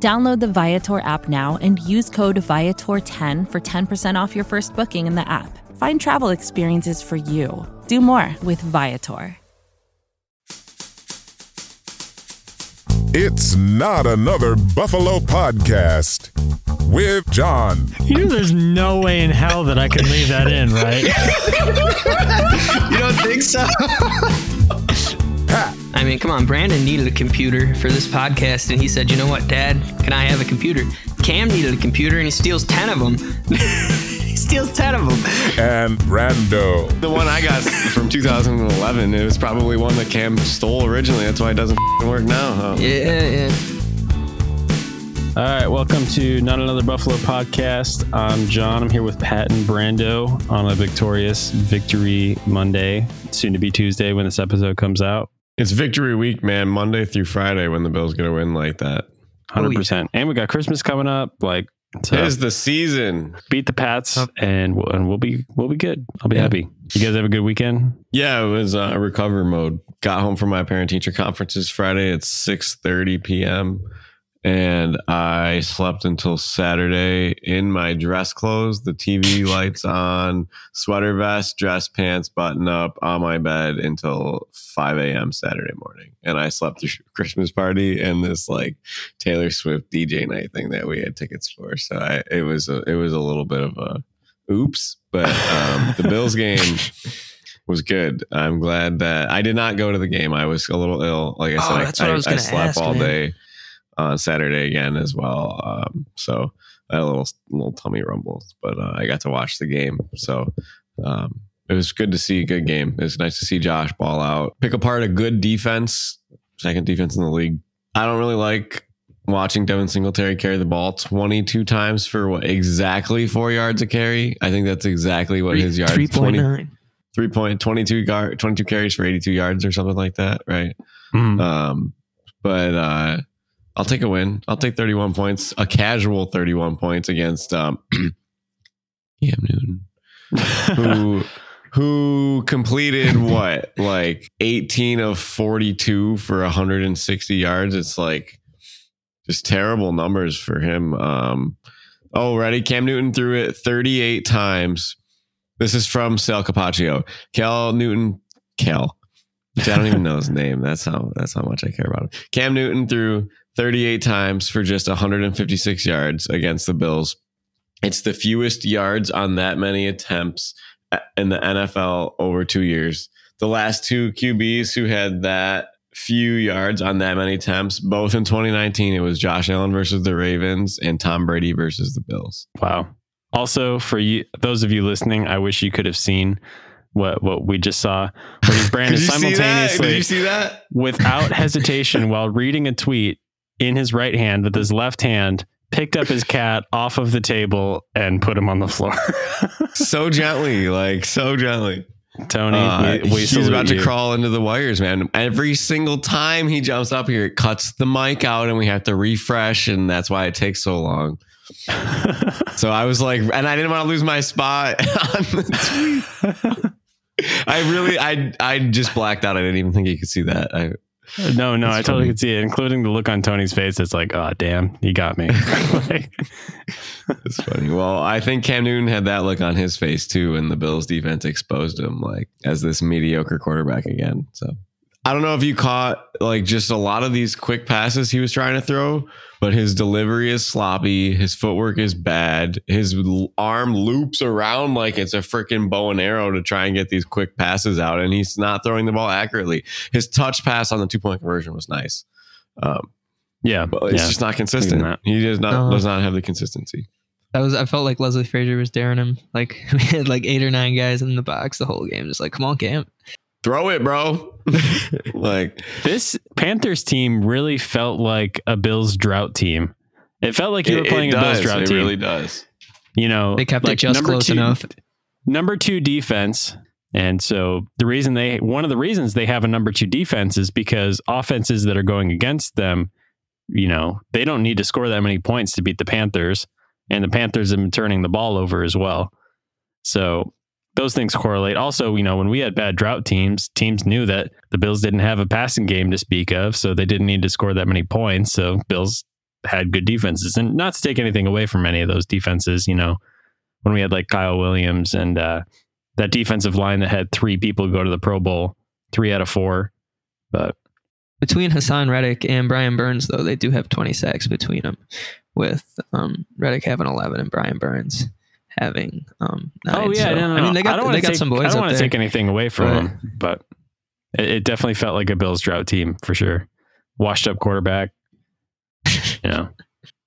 Download the Viator app now and use code Viator10 for 10% off your first booking in the app. Find travel experiences for you. Do more with Viator. It's not another Buffalo podcast with Jon. You know, there's no way in hell that I can leave that in, right? you don't think so? Pat, I mean, come on, Brandon needed a computer for this podcast, and he said, "You know what, Dad? Can I have a computer?" Cam needed a computer, and he steals ten of them. he steals ten of them. and Brando. The one I got from 2011, it was probably one that Cam stole originally. That's why it doesn't work now. Huh? Yeah, yeah. All right, welcome to Not Another Buffalo podcast. I'm Jon. I'm here with Pat and Brando on a victorious Victory Monday, soon to be Tuesday when this episode comes out. It's victory week, man. Monday through Friday when the Bills going to win like that. 100%. And we got Christmas coming up. Like, so Tis the season. beat the Pats and we'll, and we'll be we'll be good. I'll be happy. You guys have a good weekend? Yeah, it was uh, recover mode. Got home from my parent teacher conferences Friday at 6:30 p.m. and I slept until Saturday in my dress clothes, the TV lights on, sweater vest, dress pants, button up on my bed until 5 a.m. Saturday morning. And I slept through Christmas party and this like Taylor Swift DJ night thing that we had tickets for. So I, it was a, it was a little bit of a oops, but um, the Bills game was good. I'm glad that I did not go to the game. I was a little ill. Like I Oh, said, that's I, what I I, slept ask, all man. day on Saturday again as well. Um, so I had a little little tummy rumbles, but uh, I got to watch the game. So um, it was good to see a good game. It was nice to see Josh ball out, pick apart a good defense, second defense in the league. I don't really like watching Devin Singletary carry the ball 22 times for what exactly four yards a carry. I think that's exactly what his yards Three point 20 nine. three point twenty two guard twenty two carries for eighty two yards or something like that, right? Mm. Um, but uh, I'll take a win. I'll take thirty one points, a casual thirty one points against um, Cam Newton, who who completed what like eighteen of forty two for hundred and sixty yards. It's like just terrible numbers for him. Um, oh, ready? Cam Newton threw it thirty eight times. This is from Sal Capaccio. Cal Newton, Cal. I don't even know his name. That's how that's how much I care about him. Cam Newton threw 38 times for just 156 yards against the Bills. It's the fewest yards on that many attempts uh, in the NFL over two years. The last two QBs who had that few yards on that many attempts, both in 2019, it was Josh Allen versus the Ravens and Tom Brady versus the Bills. Wow. Also, for you, those of you listening, I wish you could have seen what what we just saw. Where Brandon Did see that? simultaneously, Did you see that? without hesitation, while reading a tweet in his right hand with his left hand, picked up his cat off of the table and put him on the floor. So gently, like so gently. Tony, Uh, we, we he's about to you. crawl into the wires, man. Every single time he jumps up here, it cuts the mic out, and we have to refresh, and that's why it takes so long. so I was like, and I didn't want to lose my spot on the tweet. I really, I, I just blacked out. I didn't even think you could see that. I, No, no, I totally could see it, including the look on Tony's face. It's like, oh, damn, he got me. Like, it's funny. Well, I think Cam Newton had that look on his face too, and the Bills defense exposed him like as this mediocre quarterback again. So I don't know if you caught like just a lot of these quick passes he was trying to throw, but his delivery is sloppy. His footwork is bad. His l- arm loops around like it's a freaking bow and arrow to try and get these quick passes out, and he's not throwing the ball accurately. His touch pass on the two point conversion was nice. Um, yeah, but it's yeah. just not consistent. that. He does not Uh-huh. does not have the consistency. That was I felt like Leslie Frazier was daring him. Like we had like eight or nine guys in the box the whole game, just like, come on, Cam. Throw it, bro. like This Panthers team really felt like a Bills drought team. It felt like you were it- playing it a Bills does. drought It team. really does. you know, They kept it just close two- enough. Number two defense. And so the reason they, one of the reasons they have a number two defense is because offenses that are going against them, you know, they don't need to score that many points to beat the Panthers. And the Panthers have been turning the ball over as well. So those things correlate. Also, you know, when we had bad drought teams, teams knew that the Bills didn't have a passing game to speak of, so they didn't need to score that many points. So Bills had good defenses, and not to take anything away from any of those defenses. You know, when we had like Kyle Williams and uh, that defensive line that had three people go to the Pro Bowl, three out of four. But Between Haason Reddick and Brian Burns, though, they do have 20 sacks between them, with um, Reddick having 11 and Brian Burns having um, nine. oh yeah, So, no, no, I mean, they got they got take, some boys I don't want to take anything away from But- them, but it, it definitely felt like a Bills drought team for sure. Washed up quarterback. You know,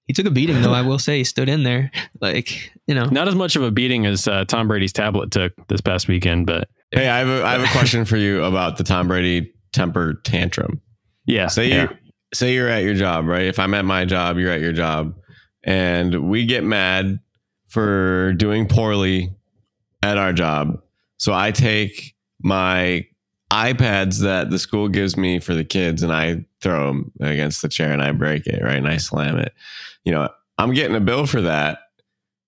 He took a beating, though. I will say, he stood in there, like you know. not as much of a beating as uh, Tom Brady's tablet took this past weekend, but Hey, I have a, I have a question for you about the Tom Brady temper tantrum. yeah, Say yeah. you say you're at your job, right? If I'm at my job, you're at your job, and we get mad for doing poorly at our job. So I take my iPads that the school gives me for the kids and I throw them against the chair and I break it, right? And I slam it. You know, I'm getting a bill for that.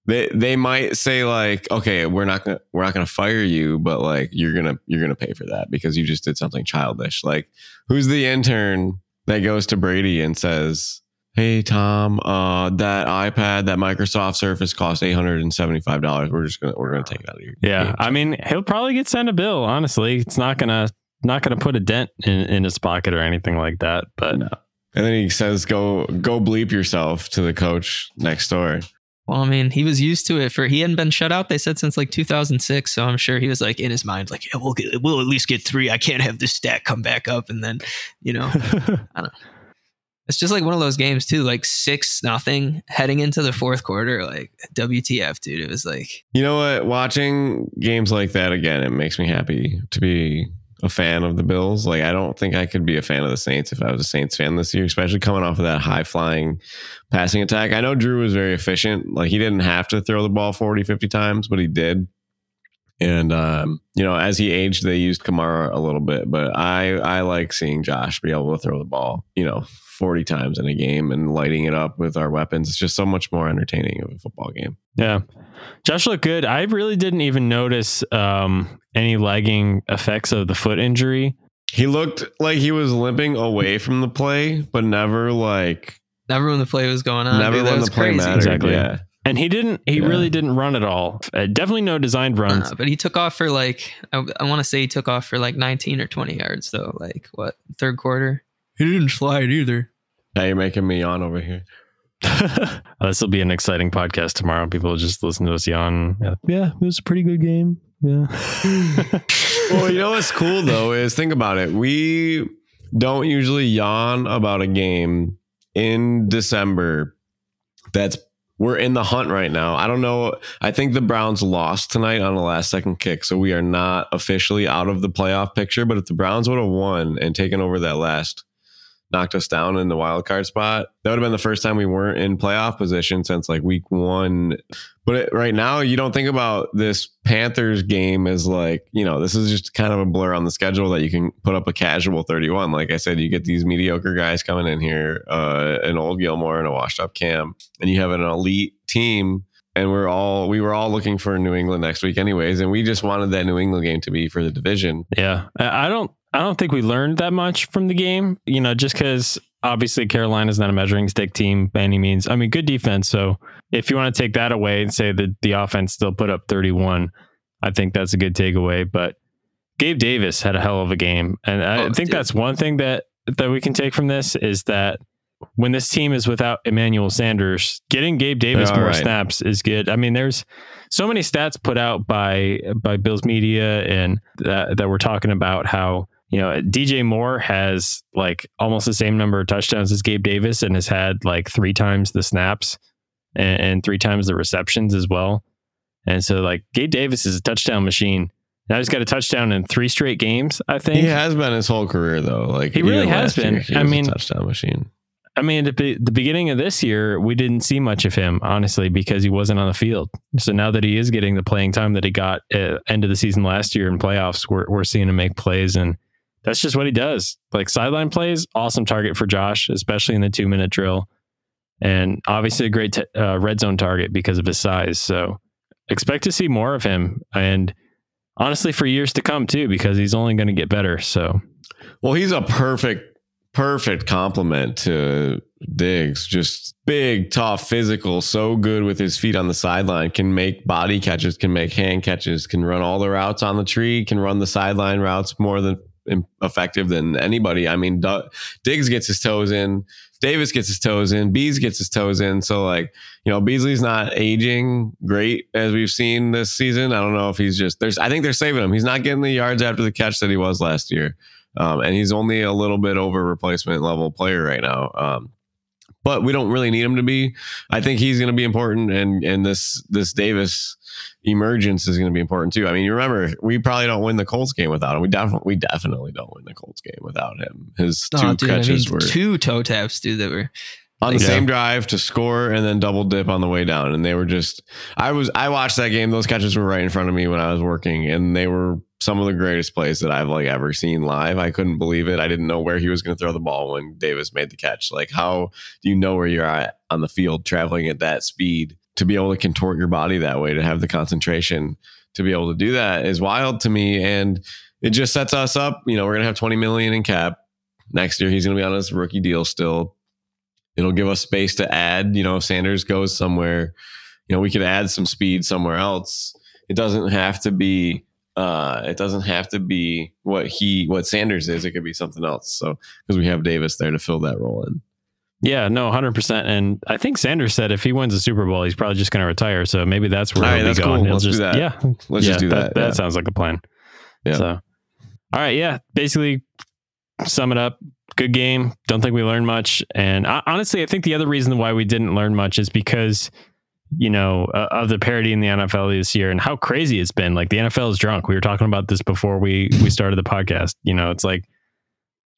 They they might say like, okay, we're not gonna we're not gonna fire you, but like you're gonna you're gonna pay for that because you just did something childish. Like, who's the intern that goes to Brady and says, Hey Tom, uh, that iPad, that Microsoft Surface costs eight hundred and seventy five dollars. We're just gonna we're gonna take it out of here. Yeah, game." I mean, he'll probably get sent a bill. Honestly, it's not gonna not gonna put a dent in, in his pocket or anything like that. But No. And then he says, "Go, go, bleep yourself" to the coach next door. Well, I mean, he was used to it for he hadn't been shut out. They said since like 2006, so I'm sure he was like in his mind, like, yeah, we'll get, we'll at least get three. I can't have this stat come back up, and then, you know. I don't know, it's just like one of those games too, like six nothing heading into the fourth quarter, like WTF, dude. It was like, You know what? Watching games like that again, it makes me happy to be a fan of the Bills. Like, I don't think I could be a fan of the Saints if I was a Saints fan this year, especially coming off of that high flying passing attack. I know Drew was very efficient. Like, he didn't have to throw the ball 40, 50 times, but he did. And um, you know, as he aged, they used Kamara a little bit, but I I like seeing Josh be able to throw the ball, you know, forty times in a game and lighting it up with our weapons. It's just so much more entertaining of a football game. yeah, Josh looked good. I really didn't even notice um, any lagging effects of the foot injury. He looked like he was limping away from the play, but never like never when the play was going on. never dude, when the play crazy. mattered. Exactly. Yeah. And he didn't. He Yeah. really didn't run at all. Uh, definitely no designed runs. Uh, but he took off for like I, I want to say he took off for like 19 or 20 yards though. Like what third quarter? He didn't slide either. Now you're making me yawn over here. Oh, this will be an exciting podcast tomorrow. People will just listen to us yawn. Yeah, yeah it was a pretty good game. Yeah. well, you know what's cool though is think about it. We don't usually yawn about a game in December. That's we're in the hunt right now. I don't know. I think the Browns lost tonight on the last second kick, so we are not officially out of the playoff picture. But if the Browns would have won and taken over that last, knocked us down in the wild card spot, that would have been the first time we weren't in playoff position since like week one but it, right now, you don't think about this Panthers game as like, you know, this is just kind of a blur on the schedule that you can put up a casual 31. Like I said, you get these mediocre guys coming in here, uh, an old Gilmore and a washed up Cam, and you have an elite team. And we're all, we were all looking for New England next week, anyways. And we just wanted that New England game to be for the division. Yeah, I I don't. I don't think we learned that much from the game. You know, just because obviously Carolina's not a measuring stick team by any means. I mean, good defense. So if you want to take that away and say that the offense still put up 31, I think that's a good takeaway. But Gabe Davis had a hell of a game, and I Oh, think dude. that's one thing that that we can take from this is that when this team is without Emmanuel Sanders, getting Gabe Davis more right. snaps is good. I mean, there's so many stats put out by by Bills media and that, that we're talking about how you know DJ Moore has like almost the same number of touchdowns as Gabe Davis and has had like three times the snaps and, and three times the receptions as well. And so like Gabe Davis is a touchdown machine. Now he's got a touchdown in three straight games. I think. He has been his whole career, though. Like He really has year, been. I mean- touchdown machine. I mean, at the beginning of this year, we didn't see much of him, honestly, because he wasn't on the field. So now that he is getting the playing time that he got at end of the season last year in playoffs, we're, we're seeing him make plays. And that's just what he does. Like sideline plays, awesome target for Josh, especially in the two minute drill. And obviously a great t- uh, red zone target because of his size. So expect to see more of him. And honestly, for years to come, too, because he's only going to get better. So, well, he's a perfect perfect complement to Diggs. Just big, tough, physical, so good with his feet on the sideline, can make body catches, can make hand catches, can run all the routes on the tree, can run the sideline routes more than effective than anybody. I mean, Diggs gets his toes in, Davis gets his toes in, Bees gets his toes in. So, like, you know, Beasley's not aging great as we've seen this season. I don't know if he's just there's. I think they're saving him. He's not getting the yards after the catch that he was last year. Um, and he's only a little bit over replacement level player right now. Um, but we don't really need him to be. I think he's going to be important, and and this this Davis emergence is going to be important too. I mean, you remember we probably don't win the Colts game without him. We definitely we definitely don't win the Colts game without him. His two oh, dude, catches I mean, were two toe taps, dude. That were on the yeah. same drive to score and then double dip on the way down. And they were just, I was, I watched that game. Those catches were right in front of me when I was working, and they were some of the greatest plays that I've like ever seen live. I couldn't believe it. I didn't know where he was going to throw the ball when Davis made the catch. Like, how do you know where you're at on the field traveling at that speed to be able to contort your body that way, to have the concentration to be able to do that is wild to me. And it just sets us up. You know, we're to have 20 million in cap next year. He's to be on his rookie deal still. It'll give us space to add, you know, Sanders goes somewhere, you know, we could add some speed somewhere else. It doesn't have to be uh, it doesn't have to be what he what Sanders is. It could be something else. So because we have Davis there to fill that role in. Yeah, no, hundred percent. And I think Sanders said if he wins the Super Bowl, he's probably just going to retire. So maybe that's where all he'll right, be going. Cool. Let's just, do that. Yeah, let's yeah, just do that. That, yeah. that sounds like a plan. Yeah. So, all right, yeah. Basically, sum it up. Good game. Don't think we learned much. And I, honestly, I think the other reason why we didn't learn much is because you know, uh, of the parity in the NFL this year and how crazy it's been. Like the NFL is drunk. We were talking about this before we we started the podcast. You know, it's like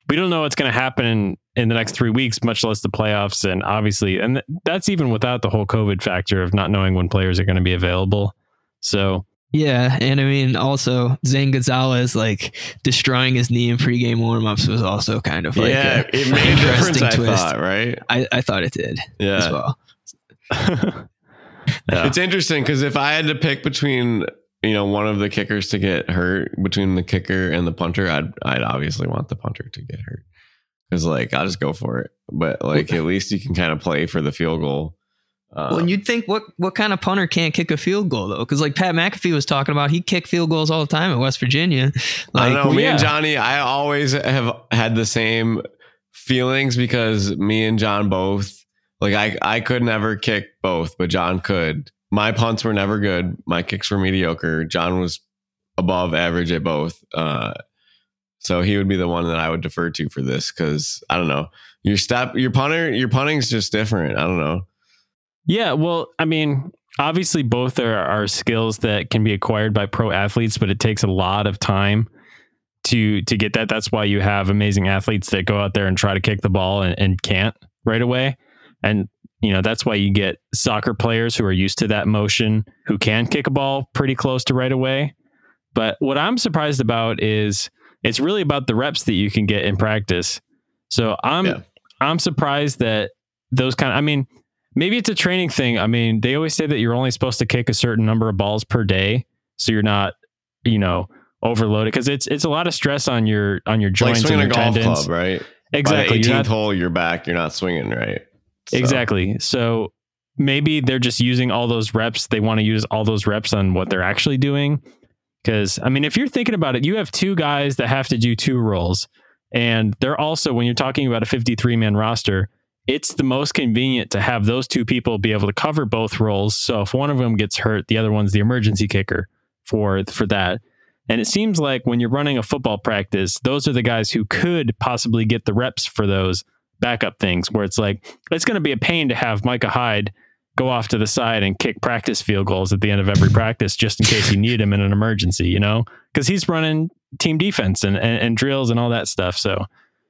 we don't know what's going to happen in, in the next three weeks, much less the playoffs. And obviously, and th- that's even without the whole COVID factor of not knowing when players are going to be available. So yeah, and I mean, also Zane Gonzalez like destroying his knee in pregame warmups was also kind of like yeah, a, it made interesting twist. I thought, right? I, I thought it did. Yeah. As well. yeah. It's interesting because if I had to pick between you know one of the kickers to get hurt between the kicker and the punter, I'd I'd obviously want the punter to get hurt because like I'll just go for it. But like at least you can kind of play for the field goal. Um, well, and you'd think what what kind of punter can't kick a field goal though? Because like Pat McAfee was talking about, he kicked field goals all the time at West Virginia. Like, I know. Well, me yeah. and Johnny, I always have had the same feelings because me and Jon both like I I could never kick both, but Jon could. My punts were never good. My kicks were mediocre. Jon was above average at both. Uh, so he would be the one that I would defer to for this because I don't know. Your step, your punter, your punting's just different. I don't know. Yeah, well, I mean, obviously both are, are skills that can be acquired by pro athletes, but it takes a lot of time to to get that. That's why you have amazing athletes that go out there and try to kick the ball and, and can't right away. And you know that's why you get soccer players who are used to that motion who can kick a ball pretty close to right away. But what I'm surprised about is it's really about the reps that you can get in practice. So I'm yeah. I'm surprised that those kind of I mean maybe it's a training thing. I mean, they always say that you're only supposed to kick a certain number of balls per day so you're not, you know, overloaded because it's it's a lot of stress on your on your joints like and your a golf tendons. club, right? Exactly. By the 18th not, hole, you're back. You're not swinging right. So. Exactly. So maybe they're just using all those reps. They want to use all those reps on what they're actually doing. Because, I mean, if you're thinking about it, you have two guys that have to do two roles. And they're also, when you're talking about a 53 man roster, it's the most convenient to have those two people be able to cover both roles. So if one of them gets hurt, the other one's the emergency kicker for for that. And it seems like when you're running a football practice, those are the guys who could possibly get the reps for those backup things where it's like it's going to be a pain to have Micah Hyde go off to the side and kick practice field goals at the end of every practice just in case you need him in an emergency, you know, because he's running team defense and, and, and, drills and all that stuff. So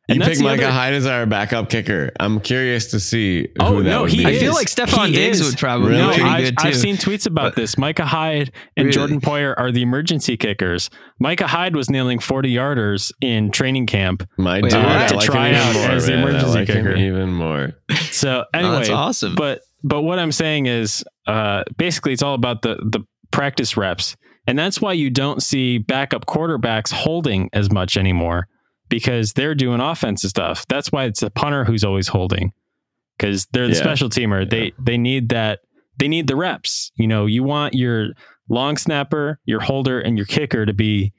You that's pick Micah other- Hyde as our backup kicker. I'm curious to see Oh, who that no, would he be. I feel like Stefon He Diggs would probably Really? Be pretty I've, good too. I've seen tweets about this. Micah Hyde and Really? Jordan Poyer are the emergency kickers. Micah Hyde was nailing 40 yarders in training camp. My Wait, dude, what? I To like try him even out more, as the man. I emergency like him kicker. even more. So anyway, that's awesome. but but what I'm saying is, uh, basically, it's all about the the practice reps, and that's why you don't see backup quarterbacks holding as much anymore because they're doing offensive stuff. That's why it's the punter who's always holding because they're the Yeah. special teamer. They they need that. They need the reps. You know, you want your long snapper, your holder, and your kicker to be,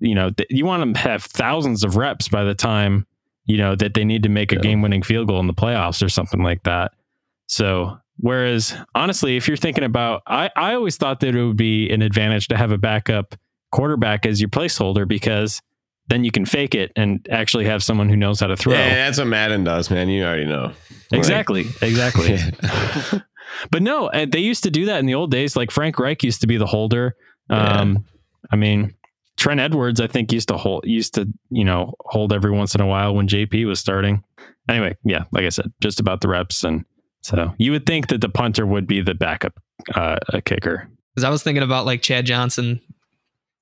you know, th- you want them to have thousands of reps by the time you know that they need to make a game-winning field goal in the playoffs or something like that. So, whereas honestly, if you're thinking about, I I always thought that it would be an advantage to have a backup quarterback as your placeholder because then you can fake it and actually have someone who knows how to throw. Yeah, that's what Madden does, man. You already know. Like, Exactly, exactly. yeah. But no, uh, they used to do that in the old days. Like Frank Reich used to be the holder. Um, I mean, Trent Edwards, I think, used to hold, used to, you know, hold every once in a while when JP was starting. Anyway, yeah, like I said, just about the reps, and so you would think that the punter would be the backup uh, a kicker. Because I was thinking about like Chad Johnson.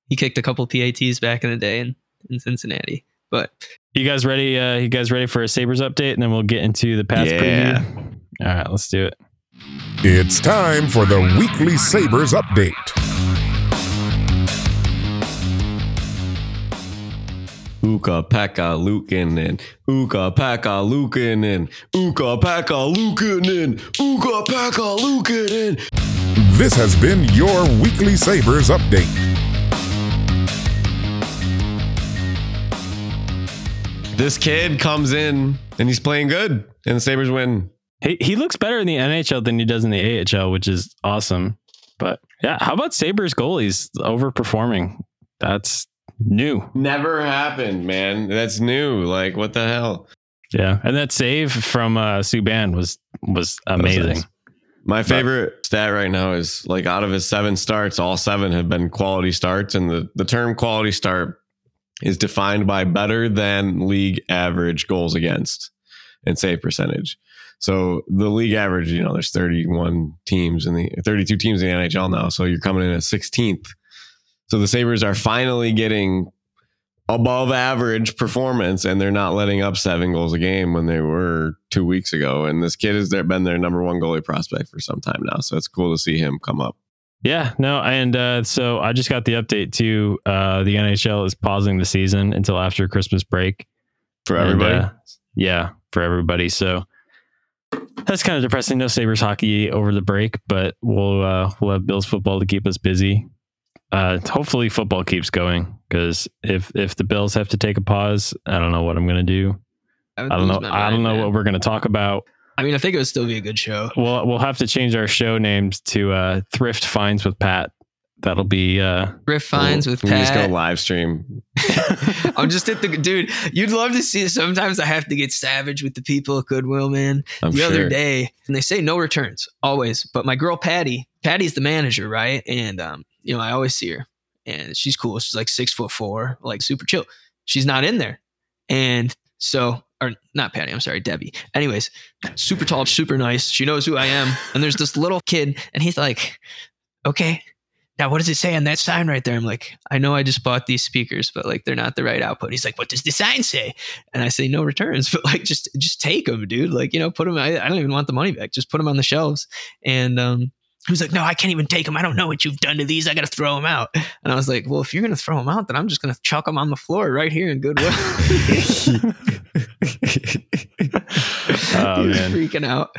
He kicked a couple PATs back in the day in, in Cincinnati. But You guys ready? Uh, you guys ready for a Sabres update, and then we'll get into the past Yeah. preview. All right, let's do it. It's time for the weekly Sabres update. Ukko-Pekka Luukkonen, Uka Pekka Lukanen, Ukko-Pekka Luukkonen, Uka Pekka Lukanen. This has been your weekly Sabres update. This kid comes in and he's playing good, and the Sabres win. He he looks better in the NHL than he does in the AHL, which is awesome. But yeah, how about Sabres goalies overperforming? That's new. Never happened, man. That's new. Like, what the hell? Yeah, and that save from uh, Subban was was amazing. nice. My favorite stat right now is like out of his seven starts, all seven have been quality starts. And the, the term quality start is defined by better than league average goals against and save percentage. So the league average, you know, there's 31 teams in the 32 teams in the NHL now. So you're coming in at 16th. So the Sabres are finally getting above average performance and they're not letting up seven goals a game when they were two weeks ago. And this kid has been their number one goalie prospect for some time now. So it's cool to see him come up. Yeah, no, and uh, so I just got the update too. Uh, the NHL is pausing the season until after Christmas break For And, everybody. uh, yeah, for everybody. So that's kind of depressing. No Sabres hockey over the break, but we'll uh, we'll have Bills football to keep us busy. Uh, hopefully, football keeps going because if if the Bills have to take a pause, I don't know what I'm going to do. I don't know. I don't know what we're going to talk about. I mean, I think it would still be a good show. We'll we'll have to change our show names to uh, Thrift Finds with Pat. That'll be uh, Riff finds with we just go Pat. live stream. I'm just at the dude. You'd love to see. Sometimes I have to get savage with the people at Goodwill, man. I'm the sure. other day, and they say no returns always. But my girl Patty, Patty's the manager, right? And um, you know, I always see her, and she's cool. She's like six foot four, like super chill. She's not in there, and so or not Patty. I'm sorry, Debbie. Anyways, super tall, super nice. She knows who I am, and there's this little kid, and he's like, okay. Now, what does it say on that sign right there? I'm like, I know I just bought these speakers, but like they're not the right output. He's like, what does the sign say? And I say, no returns, but like just just take them, dude. Like you know, put them. I, I don't even want the money back. Just put them on the shelves. And um, he was like, no, I can't even take them. I don't know what you've done to these. I got to throw them out. And I was like, well, if you're gonna throw them out, then I'm just gonna chuck them on the floor right here in Goodwill. Oh, he was man. freaking out.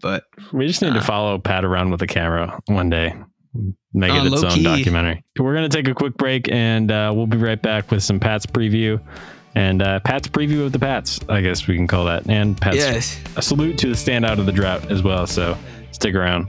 But We just need to Uh, follow Pat around with a camera one day. Make Oh, it its own key. documentary. We're going to take a quick break and uh, we'll be right back with some Pat's preview and uh, Pat's preview of the Pats, I guess we can call that. And Pat's yes, a salute to the standout of the drought as well. So stick around.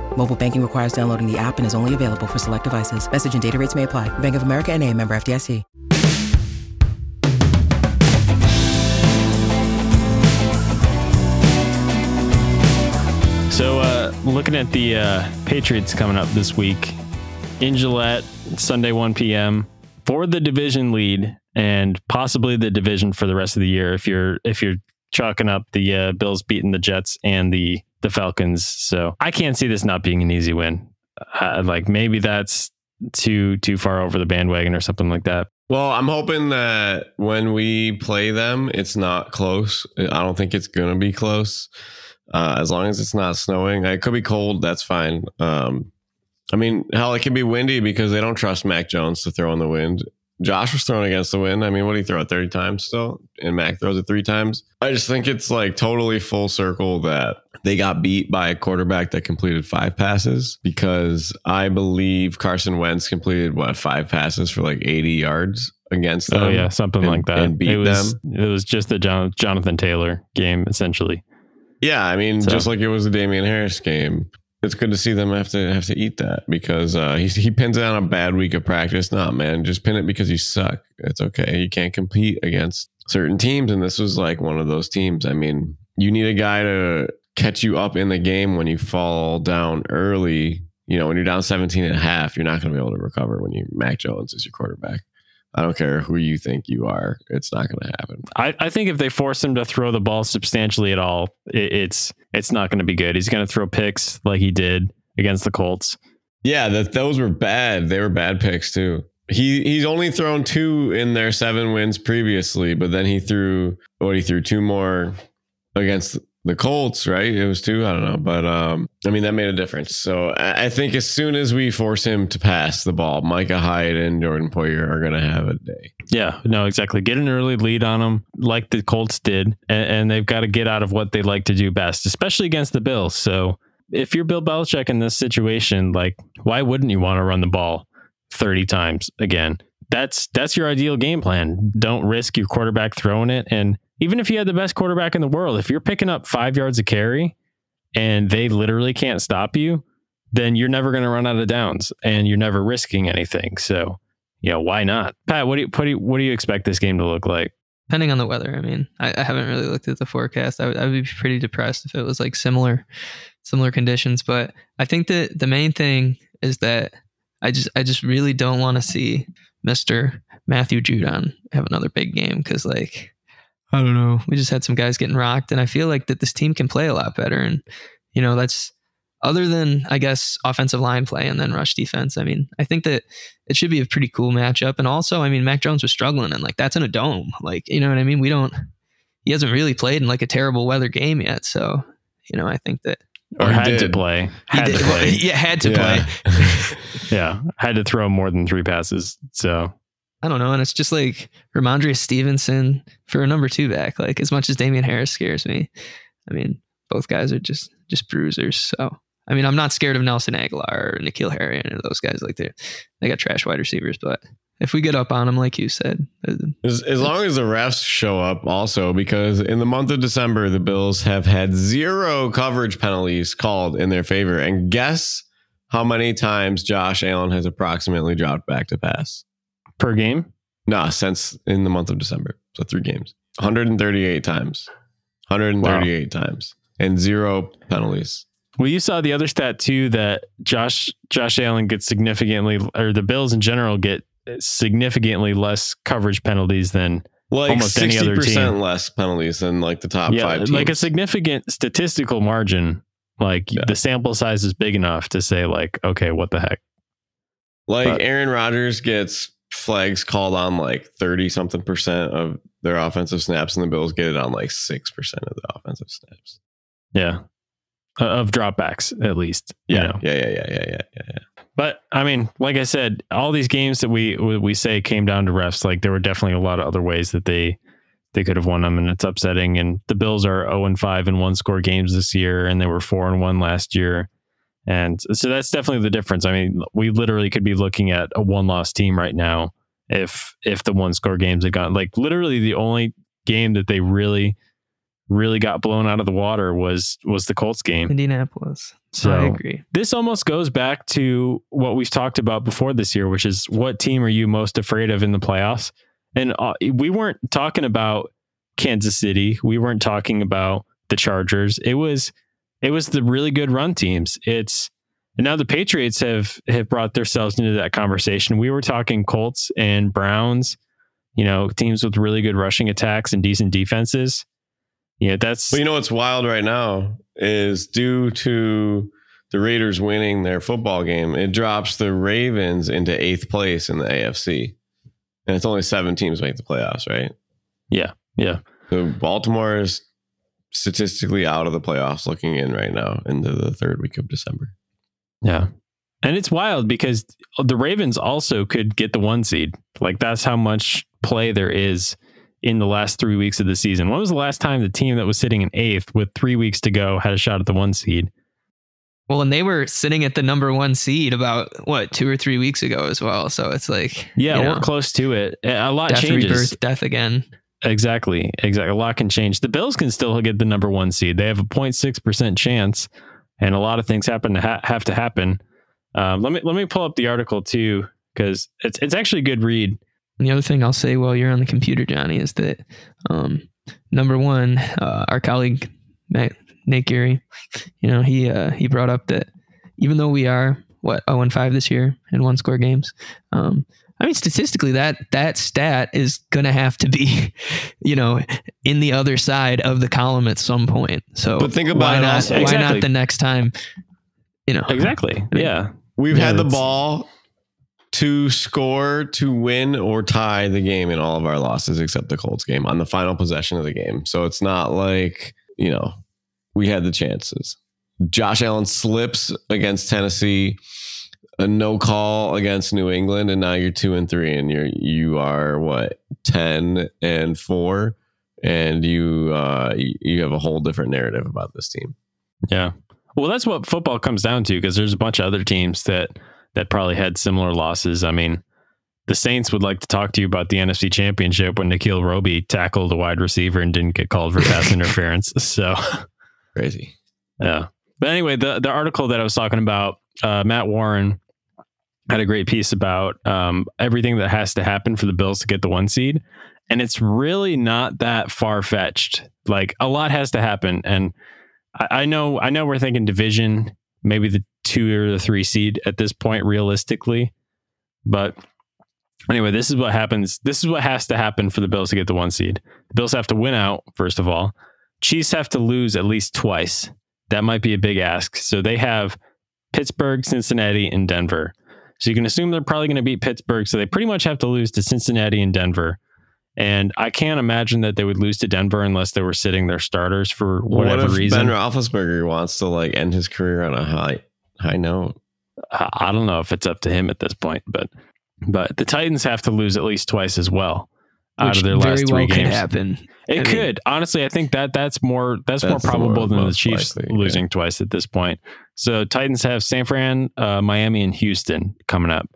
Mobile banking requires downloading the app and is only available for select devices. Message and data rates may apply. Bank of America and member FDIC. So, uh, looking at the uh, Patriots coming up this week in Gillette, Sunday 1 p.m. for the division lead and possibly the division for the rest of the year. If you're if you're chalking up the uh, Bills beating the Jets and the the Falcons, so I can't see this not being an easy win. Uh, like maybe that's too too far over the bandwagon or something like that. Well, I'm hoping that when we play them, it's not close. I don't think it's to be close. Uh, as long as it's not snowing, it could be cold. That's fine. Um, I mean, hell, it can be windy because they don't trust Mac Jones to throw in the wind. Josh was thrown against the wind. I mean, what did he throw it 30 times still? And Mac throws it three times. I just think it's like totally full circle that they got beat by a quarterback that completed five passes because I believe Carson Wentz completed what five passes for like 80 yards against oh, them. Oh yeah, something and- like that. And beat it was them. it was just the Jon- Jonathan Taylor game essentially. Yeah, I mean, So- just like it was the Damien Harris game. It's good to see them have to have to eat that because uh, he he pins it on a bad week of practice. Nah, man, just pin it because you suck. It's okay. You can't compete against certain teams, and this was like one of those teams. I mean, you need a guy to catch you up in the game when you fall down early. You know, when you're down 17 and a half, you're not going to be able to recover when you Mac Jones is your quarterback. I don't care who you think you are. It's not going to happen. I, I think if they force him to throw the ball substantially at all, it, it's it's not going to be good. He's going to throw picks like he did against the Colts. Yeah, that those were bad. They were bad picks too. He he's only thrown two in their seven wins previously, but then he threw what he threw two more against the Colts, right? It was two, I don't know, but um, I mean that made a difference. So I, think as soon as we force him to pass the ball, Micah Hyde and Jordan Poyer are going to have a day. Yeah, no, exactly. Get an early lead on them like the Colts did, and, and they've got to get out of what they like to do best, especially against the Bills. So if you're Bill Belichick in this situation, like why wouldn't you want to run the ball 30 times again? That's that's your ideal game plan. Don't risk your quarterback throwing it. And even if you had the best quarterback in the world, if you're picking up five yards of carry and they literally can't stop you, then you're never going to run out of downs and you're never risking anything. So yeah, why not? Pat, what do you what do you, what do you expect this game to look like? depending on the weather. I mean, I, I haven't really looked at the forecast. I would, I would be pretty depressed if it was like similar, similar conditions. But I think that the main thing is that I just, I just really don't want to see Mister Matthew Judon have another big game because, like, I don't know, we just had some guys getting rocked, and I feel like that this team can play a lot better. And you know, that's other than I guess offensive line play and then rush defense. I mean, I think that it should be a pretty cool matchup. And also, I mean, Mac Jones was struggling and like that's in a dome. Like, you know what I mean? We don't he hasn't really played in like a terrible weather game yet. So, you know, I think that Or He had to play. Had to play. yeah, had to Yeah. play. yeah, had to throw more than three passes. So I don't know. And it's just like Rhamondre Stevenson for a number two back. Like as much as Damien Harris scares me, I mean, both guys are just just bruisers. So I mean, I'm not scared of Nelson Agholor or N'Keal Harry and those guys. Like they they got trash wide receivers, but if we get up on them, like you said, uh, As, as long as the refs show up, also, because in the month of December, the Bills have had zero coverage penalties called in their favor. And guess how many times Josh Allen has approximately dropped back to pass? Per game. Nah, since in the month of December. So three games. 138 times. 138 times. And zero penalties. Well, you saw the other stat too that Josh Josh Allen gets significantly, or the Bills in general get significantly less coverage penalties than Like Almost any other 60% team. less penalties than like the top yeah, five teams. like a significant statistical margin. Like Yeah. the sample size is big enough to say like, okay, what the heck? Like But- Aaron Rodgers gets flags called on like 30 something percent of their offensive snaps, and the Bills get it on like 6% of the offensive snaps. Yeah, Uh, of dropbacks at least. you know. Yeah. Yeah. Yeah. Yeah. Yeah. Yeah. yeah. But I mean, like I said, all these games that we we say came down to refs. Like there were definitely a lot of other ways that they they could have won them, and it's upsetting. And the Bills are zero and five in one score games this year, and they were four and one last year. And so that's definitely the difference. I mean, we literally could be looking at a one loss team right now if if the one score games had gone like literally the only game that they really really got blown out of the water was was the Colts game. Indianapolis. So I agree. this almost goes back to what we've talked about before this year, which is what team are you most afraid of in the playoffs? And uh, we weren't talking about Kansas City. We weren't talking about the Chargers. It was it was the really good run teams. It's and now the Patriots have have brought themselves into that conversation. We were talking Colts and Browns, you know, teams with really good rushing attacks and decent defenses. Yeah, that's Well, you know what's wild right now is due to the Raiders winning their football game, it drops the Ravens into eighth place in the AFC. And it's only seven teams make the playoffs, right? yeah, yeah. So Baltimore is statistically out of the playoffs looking in right now into the third week of December. Yeah. And it's wild because the Ravens also could get the one seed. Like that's how much play there is in the last three weeks of the season. When was the last time the team that was sitting in eighth with three weeks to go had a shot at the one seed? Well, and they were sitting at the number one seed about what two or three weeks ago as well. So it's like Yeah, you we're know, close to it. A lot death, changes. rebirth, death again. Exactly. Exactly. A lot can change. The Bills can still get the number one seed. They have a 0.6% chance, and a lot of things happen to ha- have to happen. Um, let me let me pull up the article too because it's it's actually a good read. And the other thing I'll say while you're on the computer, Johnny, is that um, number one, uh, our colleague Matt, Nate Geary, you know, he uh, he brought up that even though we are what 0 and 5 this year in one score games, um, I mean statistically that that stat is gonna have to be, you know, in the other side of the column at some point. So But think about why it not also- why Exactly. not the next time, you know, Exactly. Yeah. We've Yeah, had the ball to score, to win, or tie the game in all of our losses except the Colts game on the final possession of the game. So it's not like, you know, we had the chances. Josh Allen slips against Tennessee, a no call against New England, and now you're two and three, and you're you are what ten and four, and you uh you- have a whole different narrative about this team. Yeah. Well, that's what football comes down to because there's a bunch of other teams that that probably had similar losses. I mean, the Saints would like to talk to you about the NFC Championship when Nickell Robey tackled a wide receiver and didn't get called for pass interference. So, Crazy. yeah. But anyway, the the article that I was talking about, uh, Matt Warren had a great piece about um, everything that has to happen for the Bills to get the one seed, and it's really not that far fetched. Like a lot has to happen, and I, I know I know we're thinking division, maybe the two or the three seed at this point, realistically. But anyway, this is what happens. This is what has to happen for the Bills to get the one seed. The Bills have to win out first of all. Chiefs have to lose at least twice. That might be a big ask. So they have Pittsburgh, Cincinnati, and Denver. So you can assume they're probably going to beat Pittsburgh. So they pretty much have to lose to Cincinnati and Denver. And I can't imagine that they would lose to Denver unless they were sitting their starters for whatever what if reason. Ben Roethlisberger wants to like end his career on a high high note? I I don't know if it's up to him at this point, but but the Titans have to lose at least twice as well out of their last three well could games. happen. It I mean- could honestly. I think that that's more that's, more That's the probable more- than the Chiefs likely, yeah. losing twice at this point. So Titans have San Fran, uh, Miami, and Houston coming up.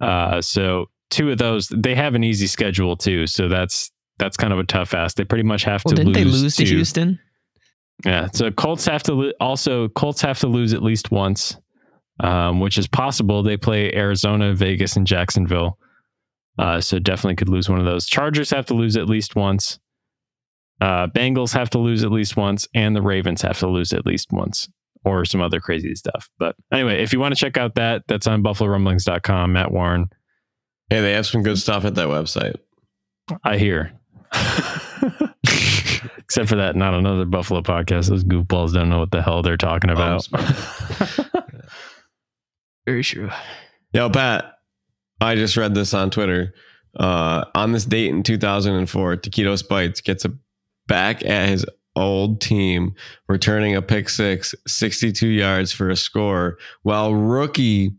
Uh, so two of those. They have an easy schedule too, so that's that's kind of a tough ask. They pretty much have Well, to didn't lose. they lose to to- Houston? Yeah, so Colts have to lo- also Colts have to lose at least once, um, which is possible. They play Arizona, Vegas, and Jacksonville, uh, so definitely could lose one of those. Chargers have to lose at least once. Uh, Bengals have to lose at least once, and the Ravens have to lose at least once, or some other crazy stuff. But anyway, if you want to check out that, that's on BuffaloRumblings.com. Matt Warren, Hey, they have some good stuff at that website. I hear. Except for that, not another Buffalo podcast. Those goofballs don't know what the hell they're talking about. Very true. Yo, Pat, I just read this on Twitter. Uh, on this date in 2004, Takeo Spikes gets a back at his old team, returning a pick six, 62 yards for a score, while rookie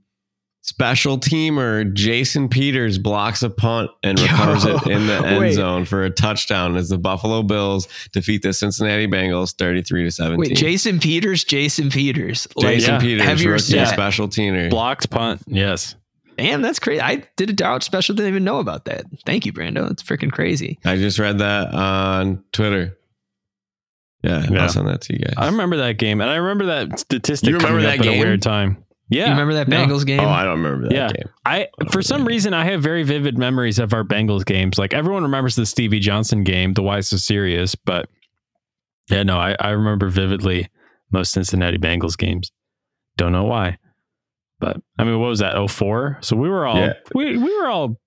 special teamer Jason Peters blocks a punt and recovers it in the end Wait. zone for a touchdown as the Buffalo Bills defeat the Cincinnati Bengals 33 to 17. Wait, Jason Peters, Jason Peters. Like, Jason Yeah. Peters, heavier rookie stat. special teamer. Blocked punt. Yes. Damn, that's crazy. I did a doubt special. Didn't even know about that. Thank you, Brando. That's freaking crazy. I just read that on Twitter. Yeah, Yeah. I'll send that to you guys. I remember that game, and I remember that statistic You remember coming that up at game? a weird time. Yeah, you remember that No. Bengals game? oh, I don't remember that Yeah. game. I for some reason I have very vivid memories of our Bengals games. Like everyone remembers the Stevie Johnson game, the Why So Serious, but yeah, no, I, I remember vividly most Cincinnati Bengals games. Don't know why. But I mean, what was that? 04? So we were all Yeah. we, we were all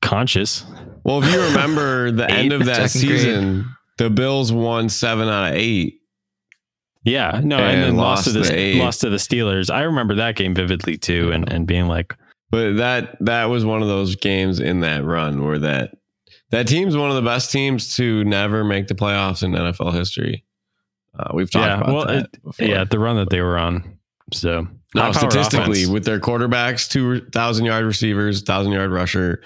conscious. Well, if you remember the end of that second grade. season, the Bills won seven out of eight. Yeah, no, and, And then lost, to the the lost to the Steelers. I remember that game vividly too, and, and being like, But that that was one of those games in that run where that that team's one of the best teams to never make the playoffs in NFL history. Uh, we've talked Yeah, about well, that. it- yeah, the run that they were on. So No, statistically, offense. with their quarterbacks, two thousand yard receivers, thousand yard rusher,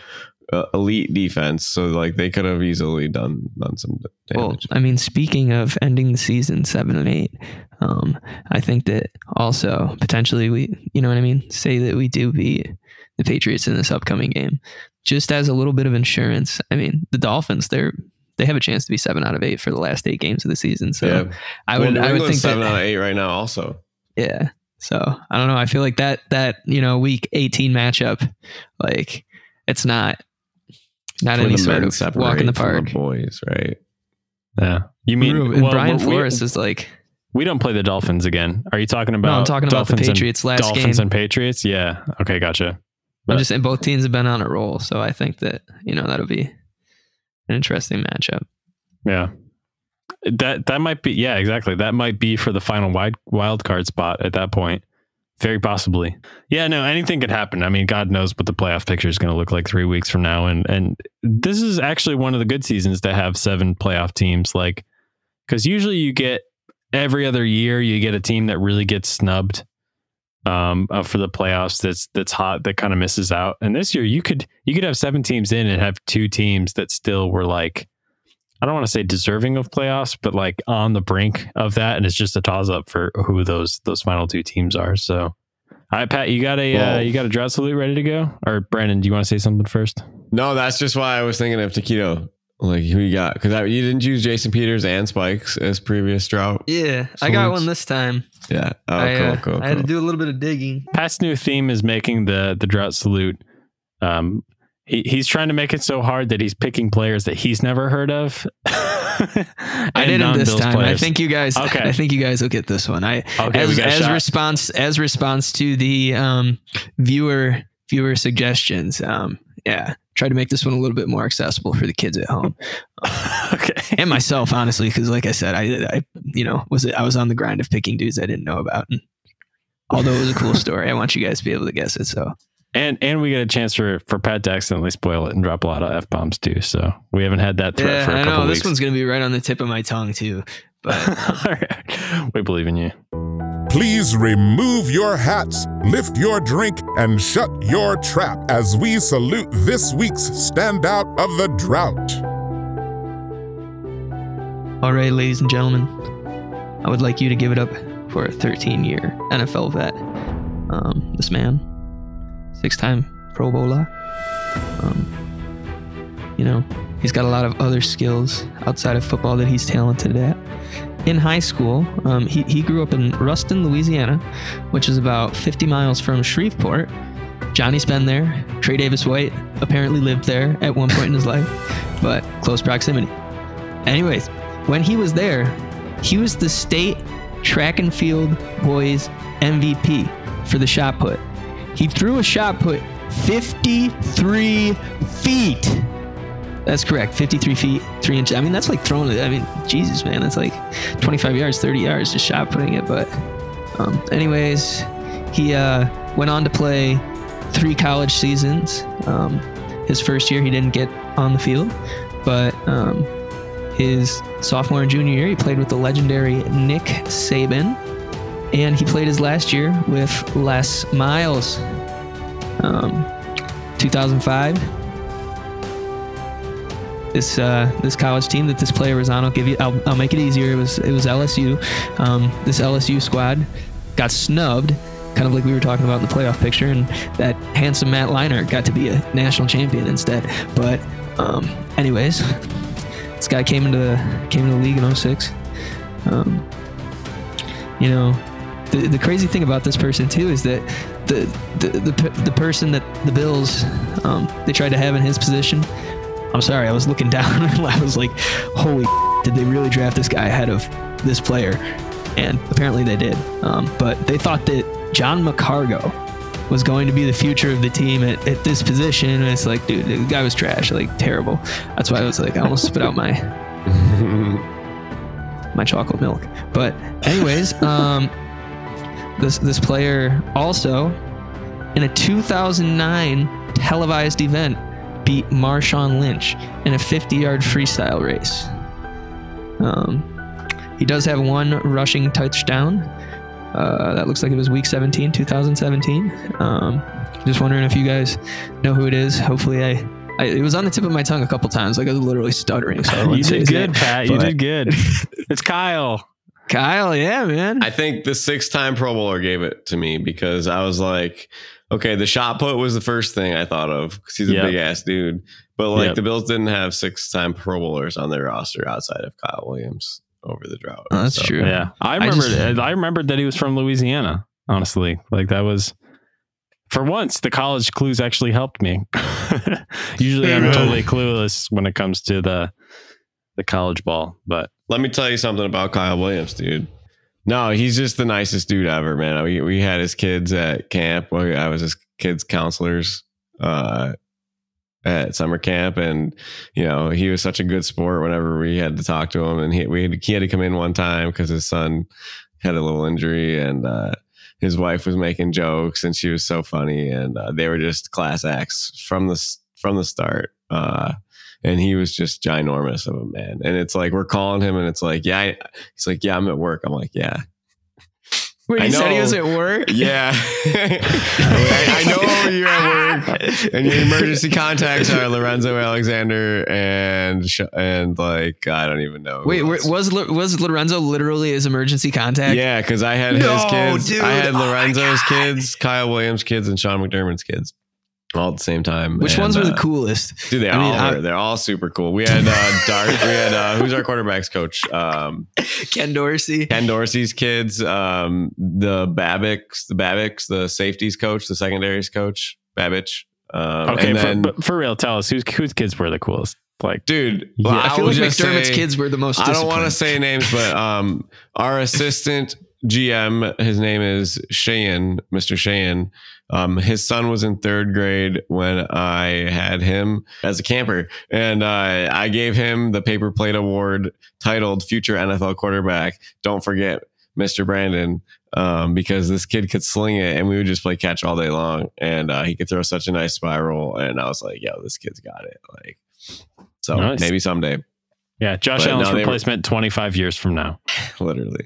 uh, elite defense, so like they could have easily done done some damage. Well. I mean, speaking of ending the season seven and eight, um, I think that also potentially we, you know what I mean, say that we do beat the Patriots in this upcoming game, just as a little bit of insurance. I mean, the Dolphins, they're they have a chance to be seven out of eight for the last eight games of the season. So yeah, I would, Well, New I would think seven that, out of eight right now. Also, yeah. So I don't know. I feel like that that you know week eighteen matchup, like it's not not Where any sort of walk in the separate from park. boys, right? yeah, you mean and well, Brian we- Flores is like We don't play the Dolphins again. Are you talking about? no, I'm talking about the Dolphins and- Patriots last Dolphins game. and Patriots. Yeah. Okay. Gotcha. I'm just saying both teams have been on a roll, so I think that you know that'll be an interesting matchup. Yeah. That that might be. Yeah. Exactly. That might be for the final wild wild card spot at that point. Very possibly. Yeah. No. Anything could happen. I mean, God knows what the playoff picture is going to look like three weeks from now, and and this is actually one of the good seasons to have seven playoff teams. Like, because usually you get every other year you get a team that really gets snubbed um uh, for the playoffs that's that's hot that kind of misses out and this year you could you could have seven teams in and have two teams that still were like i don't want to say deserving of playoffs but like on the brink of that and it's just a toss up for who those those final two teams are so all right pat you got a uh, you got a drought salute ready to go or brandon do you want to say something first No, that's just why I was thinking of Takeo. Like who you got? Because you didn't use Jason Peters and Spikes as previous drought. Yeah, I got one this time. Yeah. Oh, I, cool, uh, cool, I had to do a little bit of digging. Pat's new theme is making the the drought salute. Um, he, he's trying to make it so hard that he's picking players that he's never heard of. I didn't this non-Bills time. I think you guys. Okay. I think you guys will get this one. I Okay, as as response as response to the um, viewer viewer suggestions. Um, yeah, try to make this one a little bit more accessible for the kids at home okay. and myself, honestly, because like I said, I I you know was I was on the grind of picking dudes I didn't know about. And although it was a cool story, I want you guys to be able to guess it. So And and we get a chance for for Pat to accidentally spoil it and drop a lot of f bombs too. So we haven't had that threat for a yeah, I couple know weeks. this one's gonna be right on the tip of my tongue too. But All right. We believe in you. Please remove your hats, lift your drink, and shut your trap as we salute this week's standout of the drought. All right, ladies and gentlemen, I would like you to give it up for a 13 year NFL vet. Um, this man, six time Pro Bowler, Um, you know, he's got a lot of other skills outside of football that he's talented at. In high school, um, he, he grew up in Ruston, Louisiana, which is about 50 miles from Shreveport. Johnny's been there. Tre'Davious White apparently lived there at one point in his life, but close proximity. Anyways, when he was there, he was the state track and field boys MVP for the shot put. He threw a shot put 53 feet. That's correct. 53 feet, three inches. I mean, that's like throwing it. I mean, Jesus, man, that's like 25 yards, 30 yards just shot putting it. But, um, anyways, he uh, went on to play three college seasons. Um, his first year, he didn't get on the field, but um, his sophomore and junior year, he played with the legendary Nick Saban, and he played his last year with Les Miles. Um, 2005. This uh, this college team that this player was on, I'll give you. I'll, I'll make it easier. It was it was LSU. Um, this LSU squad got snubbed, kind of like we were talking about in the playoff picture, and that handsome Matt Leinart got to be a national champion instead. But um, anyways, this guy came into the, came into the league in 06. Um, you know, the, the crazy thing about this person too is that the the the, the person that the Bills um, they tried to have in his position. I'm sorry, I was looking down and I was like, "Holy, did they really draft this guy ahead of this player?" And apparently they did. Um, but they thought that John McCargo was going to be the future of the team at, at this position. And it's like, dude, the guy was trash, like terrible. That's why I was like, I almost spit out my my chocolate milk. But anyways, um, this this player also in a 2009 televised event beat Marshawn Lynch in a 50-yard freestyle race. Um, he does have one rushing touchdown. Uh, that looks like it was week 17, 2017. Um, just wondering if you guys know who it is. Hopefully, I, I it was on the tip of my tongue a couple times. Like I was literally stuttering. So you did good, name. Pat. You did good. It's Kyle. Kyle, yeah, man. I think the six time Pro Bowler gave it to me because I was like, okay, the shot put was the first thing I thought of because he's a Yep. big ass dude. But like Yep. the Bills didn't have six time Pro Bowlers on their roster outside of Kyle Williams over the drought. Oh, that's So- true. Yeah, I I remembered. just- I remembered that he was from Louisiana. Honestly, like that was. For once, the college clues actually helped me. Usually, I'm totally clueless when it comes to the the college ball. But Let me tell you something about Kyle Williams, dude. No, he's just the nicest dude ever, man. We we had his kids at camp. I was his kids' counselors uh, at summer camp, and you know he was such a good sport. Whenever we had to talk to him, and he we had, he had to come in one time because his son had a little injury, and uh, his wife was making jokes, and she was so funny, and uh, they were just class acts from the from the start. Uh, and he was just ginormous of a man. And it's like we're calling him, and it's like, yeah, I, he's like, yeah, I'm at work. I'm like, yeah, Wait, I he said he was at work. yeah. I, I know you're at work, and your emergency contacts are Lorenzo Alexander and and like I don't even know. Wait, was was Lorenzo literally his emergency contact? yeah, because I had his kids, dude. I had Oh Lorenzo's God. kids, Kyle Williams' kids, and Sean McDermott's kids. All at the same time. Which And, ones were the uh, coolest? Dude, they I mean, all I- were. They're all super cool. We had uh, Dart. We had uh, who's our quarterbacks coach? Um, Ken Dorsey. Ken Dorsey's kids. Um, the Babichs, the Babichs, the safeties coach, the secondaries coach, Babich. Um, okay, and for, then, but for real, tell us whose whose kids were the coolest. Like, dude, Yeah, well, I feel will like just McDermott's say- kids were the most. I don't want to say names, but um, our assistant GM, his name is Cheyenne, Mr. Cheyenne. Um, his son was in third grade when I had him as a camper, and uh, I gave him the paper plate award titled "Future NFL Quarterback." Don't forget, Mr. Brandon, um, because this kid could sling it, and we would just play catch all day long, and uh, he could throw such a nice spiral, and I was like, "Yo, this kid's got it!" Like, so Nice. maybe someday. Yeah, Josh But Allen's no, they were- replacement 25 years from now. literally.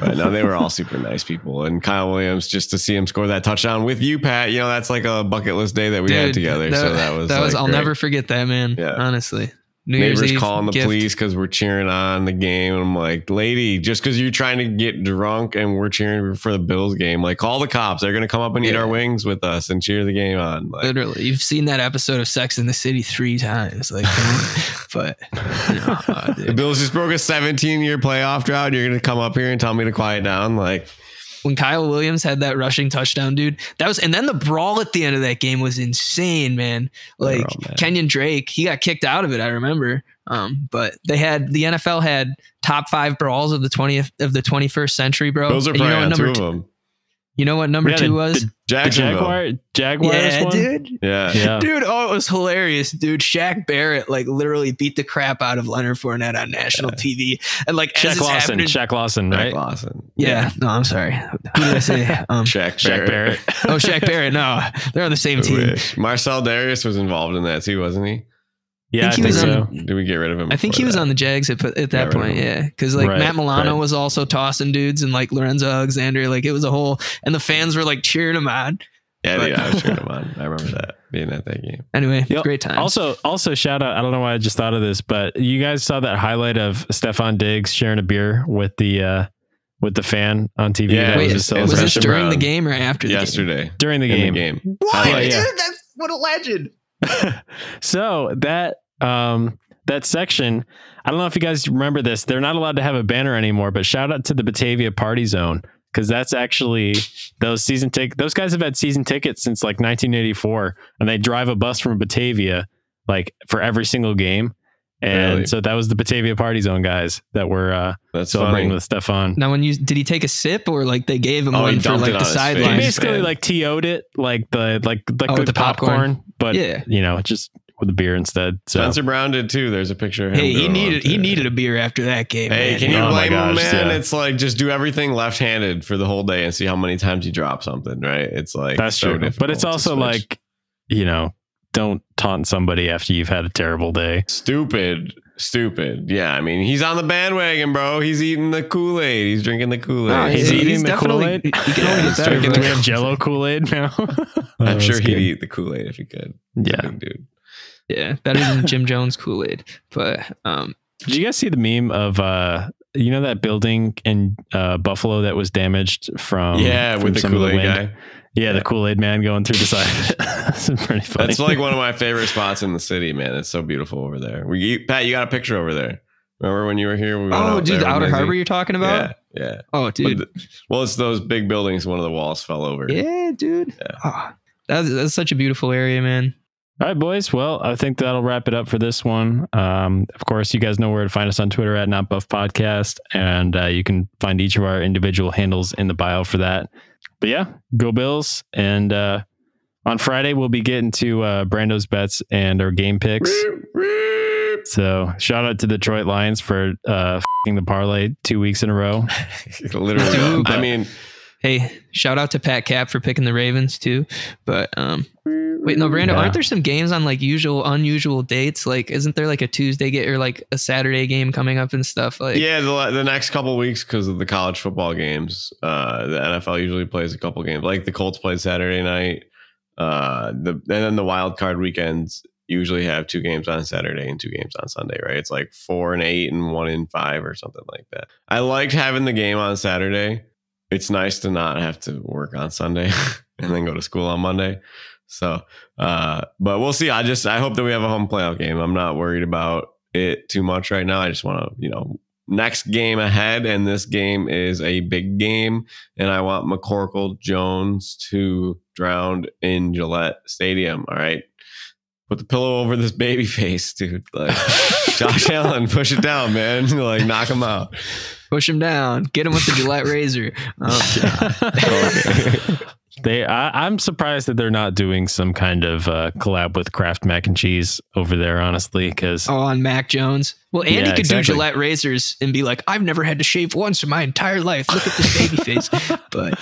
But no, they were all super nice people. And Kyle Williams, just to see him score that touchdown with you, Pat, you know, that's like a bucket list day that we had Dude, together. so that was that was. like, I'll great. never forget that, man. Yeah. Honestly, New neighbors calling the gift. police because we're cheering on the game. And I'm like, lady, just because you're trying to get drunk and we're cheering for the Bills game, like call the cops. They're gonna come up and eat our wings with us and cheer the game on. Like, Literally, you've seen that episode of Sex in the City three times. Like, but you know, uh, the. Bills just broke a 17 year playoff drought. You're gonna come up here and tell me to quiet down. Like, when Kyle Williams had that rushing touchdown, dude, that was, and then the brawl at the end of that game was insane, man. Like all mad. Kenyon Drake, he got kicked out of it. I remember. Um, but they had the NFL had top five brawls of the twentieth of the twenty first century, bro. Bills are And you know on what two number of two, them. you know what number two the- was? The- The Jacksonville. Jaguar, Jaguars yeah, one. dude. Yeah. Yeah. Dude, oh, it was hilarious, dude. Shaq Barrett like literally beat the crap out of Leonard Fournette on national TV, and like as Shaq Lawson. happening, Shaq Lawson, Shaq right? Lawson. yeah, no, I'm sorry. Who did I say? Um, Shaq Shaq Barrett. Barrett. oh, Shaq Barrett. No, they're on the same I team. wish. Marcell Dareus was involved in that too, wasn't he? Yeah, I think he think was so. on- Did we get rid of him? I think he was that? on the Jags at, at that Got rid of point, yeah. Because like Right, Matt Milano right. was also tossing dudes, and like Lorenzo Alexander, like it was a whole, and the fans were like cheering him on. Yeah, but- dude, I was cheering him on. I remember that being at that game. Anyway, Yep. great time. Also, also shout out. I don't know why I just thought of this, but you guys saw that highlight of Stefon Diggs sharing a beer with the uh with the fan on TV. Yeah, that wait, was was, this celebration during the game or after the game? Yesterday during the in game. the game. What, Yeah, yeah. dude? That's what a legend. so that um that section, I don't know if you guys remember this. They're not allowed to have a banner anymore, but shout out to the Batavia Party Zone because that's actually those season tick. Those guys have had season tickets since like 1984, and they drive a bus from Batavia like for every single game. And Really? so that was the Batavia Party Zone guys that were uh, That's celebrating funny. with Stefon. Now, when you did he take a sip or like they gave him Oh, he one for like the on his. He sideline? Basically man. like TO'd it like the like like Oh, the, the popcorn, popcorn. but Yeah. you know just with a beer instead. So Spencer Brown did too. There's a picture of him. Hey, he needed he needed a beer after that game. Hey, man. can you Oh my blame him, man? yeah. It's like just do everything left-handed for the whole day and see how many times you drop something, right? It's like That's so true. But it's also like, you know, don't taunt somebody after you've had a terrible day. stupid, stupid. Yeah, I mean, he's on the bandwagon, bro. He's eating the Kool Aid. He's drinking the Kool No, Aid. He's he's eating the Kool-Aid? He can Yeah, only he's get better. drinking Do we have Jello Kool Aid now? I'm Oh, sure he'd good. eat the Kool Aid if he could. He's Yeah. dude. Yeah, better than Jim Jones Kool Aid. But um, Did you guys see the meme of uh you know that building in uh Buffalo that was damaged from yeah, from with the Kool Aid guy. Yeah, the Kool Aid man going through the side. That's pretty funny. That's like one of my favorite spots in the city, man. It's so beautiful over there. We you, Pat, you got a picture over there. Remember when you were here? We oh, dude, the Outer Harbor you're talking about? Yeah, yeah. Oh, dude. the- well, it's those big buildings. One of the walls fell over. Yeah, dude. Yeah. Oh, that's that's such a beautiful area, man. All right, boys. Well, I think that'll wrap it up for this one. Um, of course, you guys know where to find us on Twitter at Not Buff Podcast, and uh, you can find each of our individual handles in the bio for that. But yeah, go Bills! And uh, on Friday, we'll be getting to uh, Brando's bets and our game picks. So shout out to the Detroit Lions for uh, fing the parlay two weeks in a row. Literally. I mean, Hey, shout out to Pat Cap for picking the Ravens too. But um wait, no, Brando, Yeah. aren't there some games on like usual unusual dates? Like isn't there like a Tuesday game or like a Saturday game coming up and stuff? Like yeah, the, the next couple weeks because of the college football games, uh, the NFL usually plays a couple games. Like the Colts played Saturday night. Uh, the and then the wild card weekends usually have two games on Saturday and two games on Sunday, right? It's like four and eight and one and five or something like that. I liked having the game on Saturday. It's nice to not have to work on Sunday and then go to school on Monday. So, uh, but we'll see. I just I hope that we have a home playoff game. I'm not worried about it too much right now. I just want to, you know, next game ahead, and this game is a big game, and I want McCorkle Jones to drown in Gillette Stadium. All right. Put the pillow over this baby face, dude. Like Josh Allen, push it down, man. like knock him out. push him down, get him with the Gillette razor. Um, They, I, I'm surprised that they're not doing some kind of uh, collab with Kraft Mac and Cheese over there, honestly, because oh, on Mac Jones. Well, Andy Yeah, could exactly. do Gillette razors and be like, I've never had to shave once in my entire life. Look at this baby face. But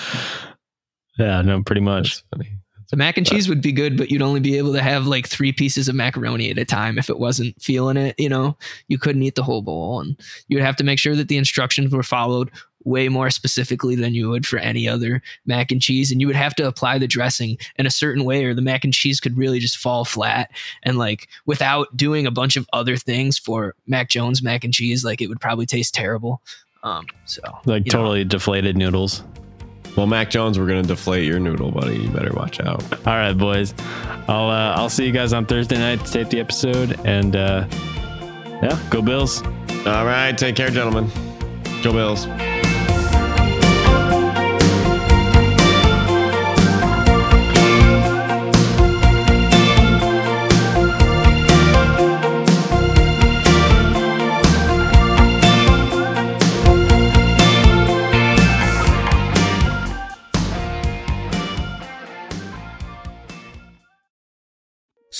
yeah, no, pretty much. That's funny. The mac and cheese would be good, but you'd only be able to have like three pieces of macaroni at a time if it wasn't feeling it. You know, you couldn't eat the whole bowl, and you would have to make sure that the instructions were followed way more specifically than you would for any other mac and cheese. And you would have to apply the dressing in a certain way, or the mac and cheese could really just fall flat. And like without doing a bunch of other things for Mac Jones mac and cheese, like it would probably taste terrible. Um, so Like you know, totally deflated noodles. Well, Mac Jones, we're gonna deflate your noodle, buddy. You better watch out. All right, boys. I'll uh, I'll see you guys on Thursday night to tape the episode, and uh, yeah, go Bills. All right, take care, gentlemen. Go Bills.